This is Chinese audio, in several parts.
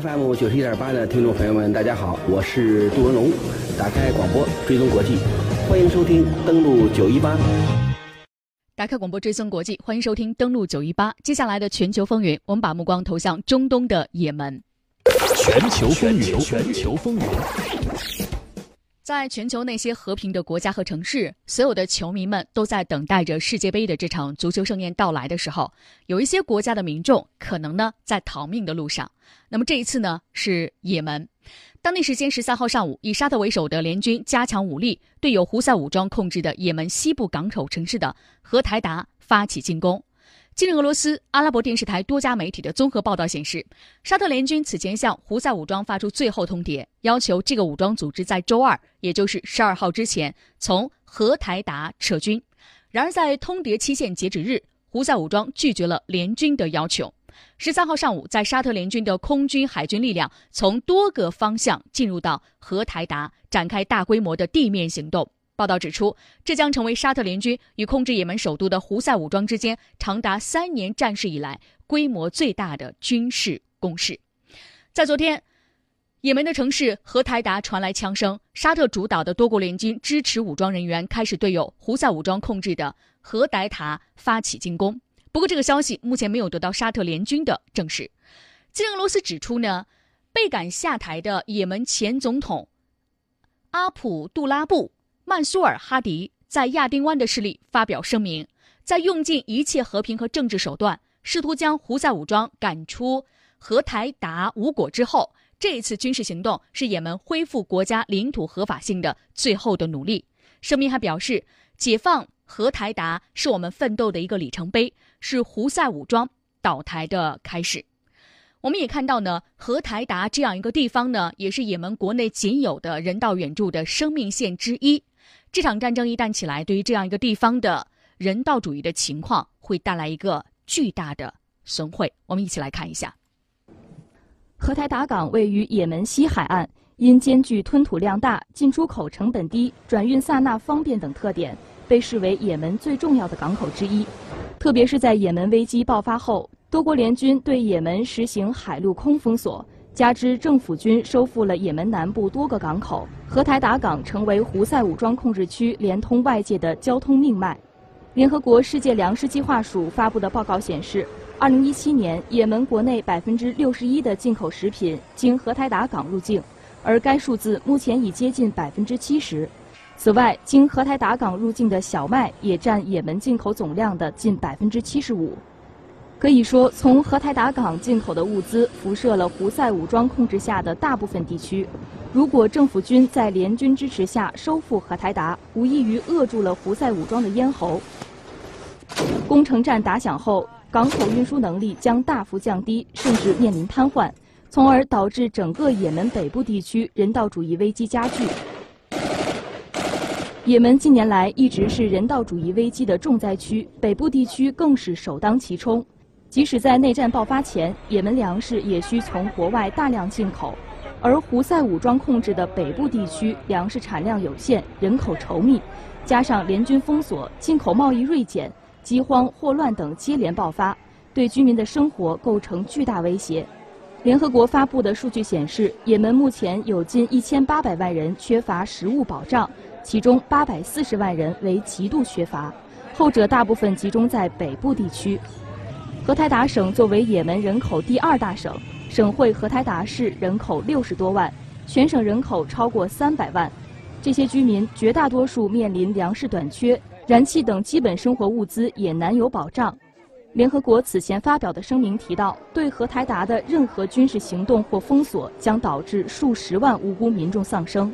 FM 九十一点八的听众朋友们，大家好，我是杜文龙。打开广播，追踪国际，欢迎收听登录九一八。打开广播，追踪国际，欢迎收听登录九一八。接下来的全球风云，我们把目光投向中东的也门。全球风云，全球风云。在全球那些和平的国家和城市，所有的球迷们都在等待着世界杯的这场足球盛宴到来的时候，有一些国家的民众可能呢在逃命的路上。那么这一次呢是也门，当地时间十三号上午，以沙特为首的联军加强武力，对有胡塞武装控制的也门西部港口城市的荷台达发起进攻。近日，俄罗斯阿拉伯电视台多家媒体的综合报道显示，沙特联军此前向胡塞武装发出最后通牒，要求这个武装组织在周二，也就是十二号之前从荷台达撤军。然而，在通牒期限截止日，胡塞武装拒绝了联军的要求。十三号上午，在沙特联军的空军、海军力量从多个方向进入到荷台达，展开大规模的地面行动。报道指出，这将成为沙特联军与控制也门首都的胡塞武装之间长达三年战事以来规模最大的军事攻势。在昨天，也门的城市荷台达传来枪声，沙特主导的多国联军支持武装人员开始对有胡塞武装控制的荷台达发起进攻。不过，这个消息目前没有得到沙特联军的证实。近日，俄罗斯指出呢，被赶下台的也门前总统阿卜杜拉布。曼苏尔·哈迪在亚丁湾的势力发表声明，在用尽一切和平和政治手段，试图将胡塞武装赶出荷台达无果之后，这一次军事行动是也门恢复国家领土合法性的最后的努力。声明还表示，解放荷台达是我们奋斗的一个里程碑，是胡塞武装倒台的开始。我们也看到呢，荷台达这样一个地方呢，也是也门国内仅有的人道援助的生命线之一。这场战争一旦起来，对于这样一个地方的人道主义的情况会带来一个巨大的损毁。我们一起来看一下。荷台达港位于也门西海岸，因兼具吞吐量大、进出口成本低、转运萨那方便等特点，被视为也门最重要的港口之一。特别是在也门危机爆发后，多国联军对也门实行海陆空封锁。加之政府军收复了也门南部多个港口，荷台达港成为胡塞武装控制区连通外界的交通命脉。联合国世界粮食计划署发布的报告显示，2017年也门国内61%的进口食品经荷台达港入境，而该数字目前已接近70%。此外，经荷台达港入境的小麦也占也门进口总量的近75%。可以说，从荷台达港进口的物资辐射了胡塞武装控制下的大部分地区。如果政府军在联军支持下收复荷台达，无异于扼住了胡塞武装的咽喉。攻城战打响后，港口运输能力将大幅降低，甚至面临瘫痪，从而导致整个也门北部地区人道主义危机加剧。也门近年来一直是人道主义危机的重灾区，北部地区更是首当其冲。即使在内战爆发前，也门粮食也需从国外大量进口，而胡塞武装控制的北部地区粮食产量有限，人口稠密，加上联军封锁，进口贸易锐减，饥荒、霍乱等接连爆发，对居民的生活构成巨大威胁。联合国发布的数据显示，也门目前有近一千八百万人缺乏食物保障，其中八百四十万人为极度缺乏，后者大部分集中在北部地区。荷台达省作为也门人口第二大省，省会荷台达市人口六十多万，全省人口超过三百万。这些居民绝大多数面临粮食短缺、燃气等基本生活物资也难有保障。联合国此前发表的声明提到，对荷台达的任何军事行动或封锁将导致数十万无辜民众丧生。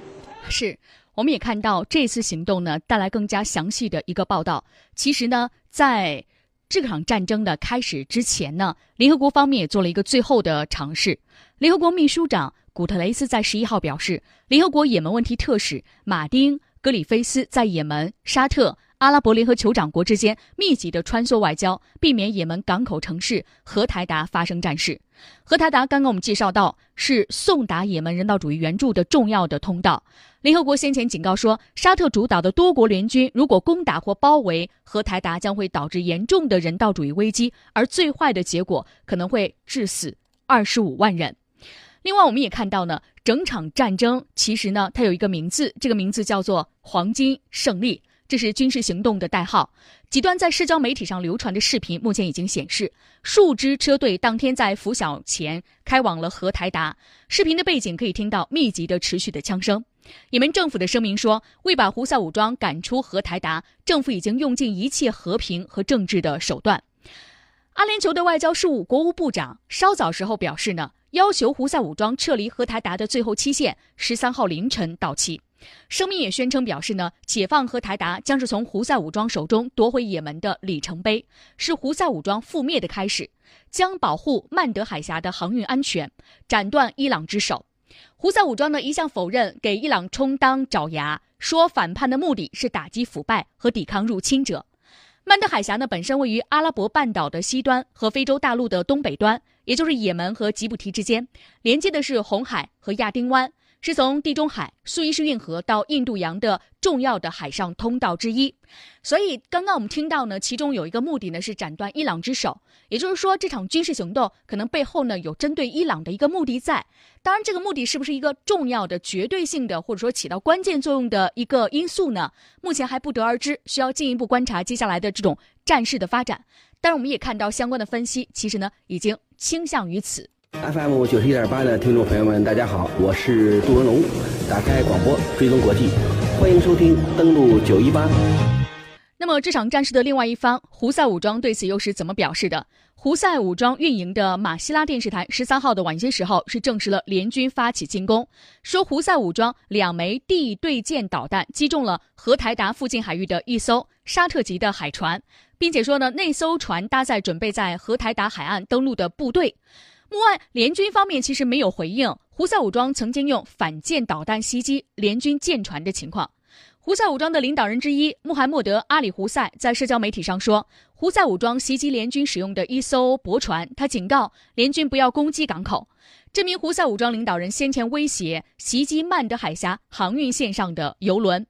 是，我们也看到这次行动呢带来更加详细的一个报道。其实呢，在这场战争的开始之前呢，联合国方面也做了一个最后的尝试。联合国秘书长古特雷斯在十一号表示，联合国也门问题特使马丁·格里菲斯在也门、沙特。阿拉伯联合酋长国之间密集的穿梭外交，避免也门港口城市荷台达发生战事。荷台达刚刚我们介绍到，是送达也门人道主义援助的重要的通道。联合国先前警告说，沙特主导的多国联军如果攻打或包围荷台达，将会导致严重的人道主义危机，而最坏的结果可能会致死二十五万人。另外，我们也看到呢，整场战争其实呢，它有一个名字，这个名字叫做“黄金胜利”，这是军事行动的代号。几段在社交媒体上流传的视频，目前已经显示，数支车队当天在拂晓前开往了荷台达。视频的背景可以听到密集的、持续的枪声。也门政府的声明说，为把胡塞武装赶出荷台达，政府已经用尽一切和平和政治的手段。阿联酋的外交事务国务部长稍早时候表示呢，要求胡塞武装撤离荷台达的最后期限十三号凌晨到期。声明也宣称表示呢，解放和台达将是从胡塞武装手中夺回也门的里程碑，是胡塞武装覆灭的开始，将保护曼德海峡的航运安全，斩断伊朗之手。胡塞武装呢一向否认给伊朗充当爪牙，说反叛的目的是打击腐败和抵抗入侵者。曼德海峡呢本身位于阿拉伯半岛的西端和非洲大陆的东北端，也就是也门和吉布提之间，连接的是红海和亚丁湾。是从地中海、苏伊士运河到印度洋的重要的海上通道之一，所以刚刚我们听到呢，其中有一个目的呢是斩断伊朗之手，也就是说这场军事行动可能背后呢有针对伊朗的一个目的在。当然，这个目的是不是一个重要的、绝对性的，或者说起到关键作用的一个因素呢？目前还不得而知，需要进一步观察接下来的这种战事的发展。当然，我们也看到相关的分析，其实呢已经倾向于此。FM 九十一点八的听众朋友们，大家好，我是杜文龙。打开广播，追踪国际，欢迎收听登录九一八。那么这场战事的另外一方，胡塞武装对此又是怎么表示的？胡塞武装运营的马希拉电视台十三号的晚些时候是证实了联军发起进攻，说胡塞武装两枚地对舰导弹击中了荷台达附近海域的一艘沙特籍的海船，并且说呢，那艘船搭载准备在荷台达海岸登陆的部队。目外，联军方面其实没有回应胡塞武装曾经用反舰导弹袭击联军舰船的情况。胡塞武装的领导人之一穆罕默德·阿里·胡塞在社交媒体上说，胡塞武装袭击联军使用的一艘驳船，他警告联军不要攻击港口。这名胡塞武装领导人先前威胁袭击曼德海峡航运线上的油轮。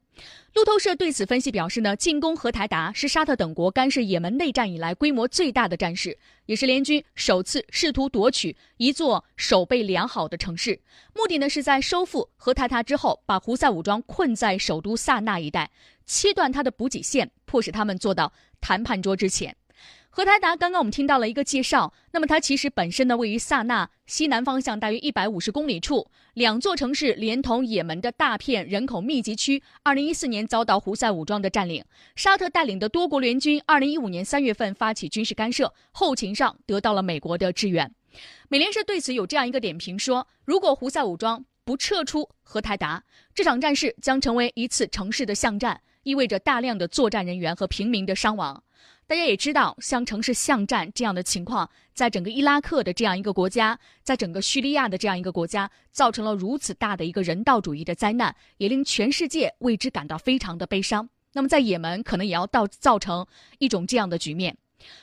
路透社对此分析表示呢，进攻荷台达是沙特等国干涉也门内战以来规模最大的战事，也是联军首次试图夺取一座守备良好的城市。目的呢是在收复荷台达之后，把胡塞武装困在首都萨那一带，切断他的补给线，迫使他们坐到谈判桌之前。荷台达刚刚我们听到了一个介绍，那么它其实本身呢位于萨那西南方向大约一百五十公里处，两座城市连同也门的大片人口密集区，二零一四年遭到胡塞武装的占领。沙特带领的多国联军二零一五年三月份发起军事干涉，后勤上得到了美国的支援。美联社对此有这样一个点评说：如果胡塞武装不撤出荷台达，这场战事将成为一次城市的巷战，意味着大量的作战人员和平民的伤亡。大家也知道，像城市巷战这样的情况，在整个伊拉克的这样一个国家，在整个叙利亚的这样一个国家，造成了如此大的一个人道主义的灾难，也令全世界为之感到非常的悲伤。那么，在也门可能也要到造成一种这样的局面。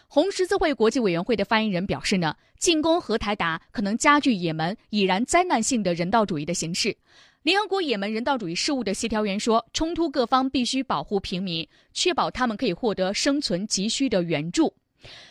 红十字会国际委员会的发言人表示呢，进攻荷台达可能加剧也门已然灾难性的人道主义的形势。联合国也门人道主义事务的协调员说，冲突各方必须保护平民，确保他们可以获得生存急需的援助。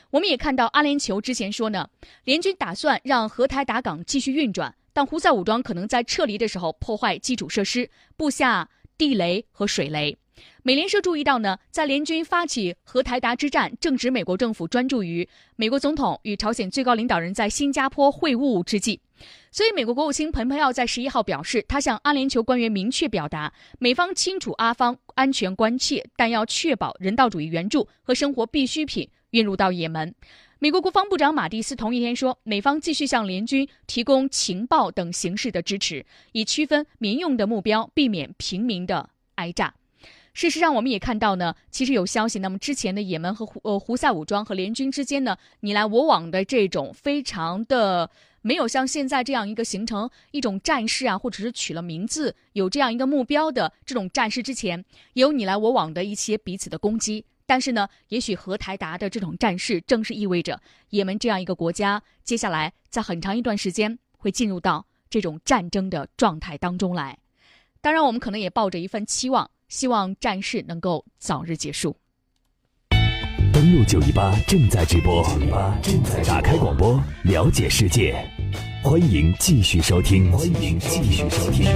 我们也看到，阿联酋之前说呢，联军打算让荷台达港继续运转，但胡塞武装可能在撤离的时候破坏基础设施，布下地雷和水雷。美联社注意到呢，在联军发起荷台达之战，正值美国政府专注于美国总统与朝鲜最高领导人在新加坡会晤之际。所以，美国国务卿蓬佩奥在十一号表示，他向阿联酋官员明确表达，美方清楚阿方安全关切，但要确保人道主义援助和生活必需品运入到也门。美国国防部长马蒂斯同一天说，美方继续向联军提供情报等形式的支持，以区分民用的目标，避免平民的挨炸。事实上，我们也看到呢，其实有消息，那么之前的也门和胡呃胡塞武装和联军之间呢，你来我往的这种非常的。没有像现在这样一个形成一种战事啊，或者是取了名字有这样一个目标的这种战事之前，也有你来我往的一些彼此的攻击。但是呢，也许和台达的这种战事，正是意味着也门这样一个国家，接下来在很长一段时间会进入到这种战争的状态当中来。当然，我们可能也抱着一份期望，希望战事能够早日结束。登录九一八正在直播，正在打开广播，了解世界。欢迎继续收听，欢迎继续收听。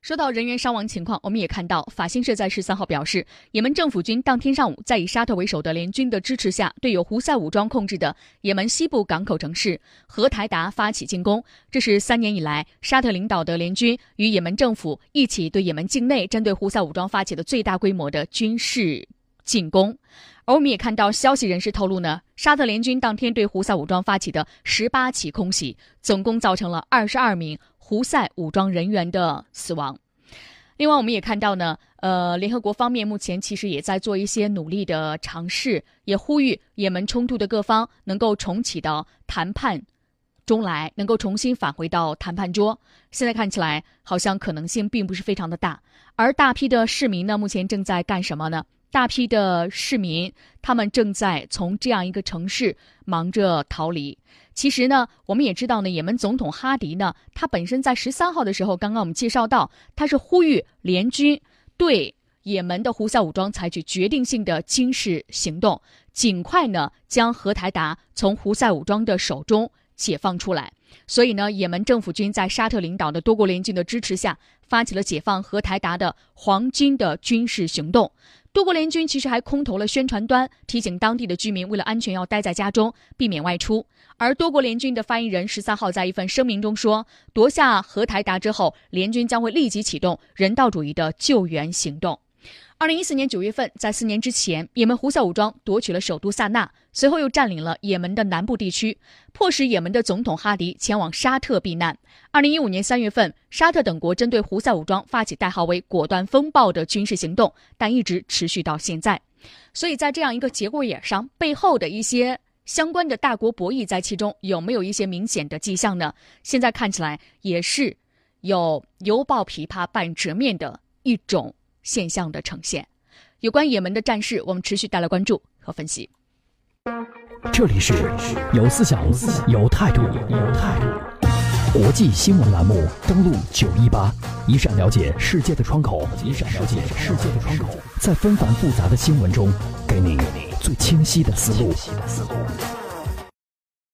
说到人员伤亡情况，我们也看到法新社在十三号表示，也门政府军当天上午在以沙特为首的联军的支持下，对有胡塞武装控制的也门西部港口城市荷台达发起进攻。这是三年以来沙特领导的联军与也门政府一起对也门境内针对胡塞武装发起的最大规模的军事进攻。而我们也看到消息人士透露呢，沙特联军当天对胡塞武装发起的十八起空袭，总共造成了二十二名。胡塞武装人员的死亡。另外，我们也看到呢，呃，联合国方面目前其实也在做一些努力的尝试，也呼吁也门冲突的各方能够重启到谈判中来，能够重新返回到谈判桌。现在看起来，好像可能性并不是非常的大。而大批的市民呢，目前正在干什么呢？大批的市民，他们正在从这样一个城市忙着逃离。其实呢，我们也知道呢，也门总统哈迪呢，他本身在十三号的时候，刚刚我们介绍到，他是呼吁联军对也门的胡塞武装采取决定性的军事行动，尽快呢将荷台达从胡塞武装的手中解放出来。所以呢，也门政府军在沙特领导的多国联军的支持下，发起了解放荷台达的黄金的军事行动。多国联军其实还空投了宣传单，提醒当地的居民为了安全要待在家中，避免外出。而多国联军的发言人十三号在一份声明中说，夺下和台达之后，联军将会立即启动人道主义的救援行动。二零一四年九月份，在四年之前，也门胡塞武装夺取了首都萨那，随后又占领了也门的南部地区，迫使也门的总统哈迪前往沙特避难。二零一五年三月份，沙特等国针对胡塞武装发起代号为“果断风暴”的军事行动，但一直持续到现在。所以在这样一个节骨眼上，背后的一些相关的大国博弈在其中有没有一些明显的迹象呢？现在看起来也是有犹抱琵琶半遮面的一种。现象的呈现，有关也门的战事，我们持续带来关注和分析。这里是有思想、有态度、有态度国际新闻栏目，登录九一八，一扇了解世界的窗口，一扇了解世界的窗口，在纷繁复杂的新闻中，给你最清晰的思路。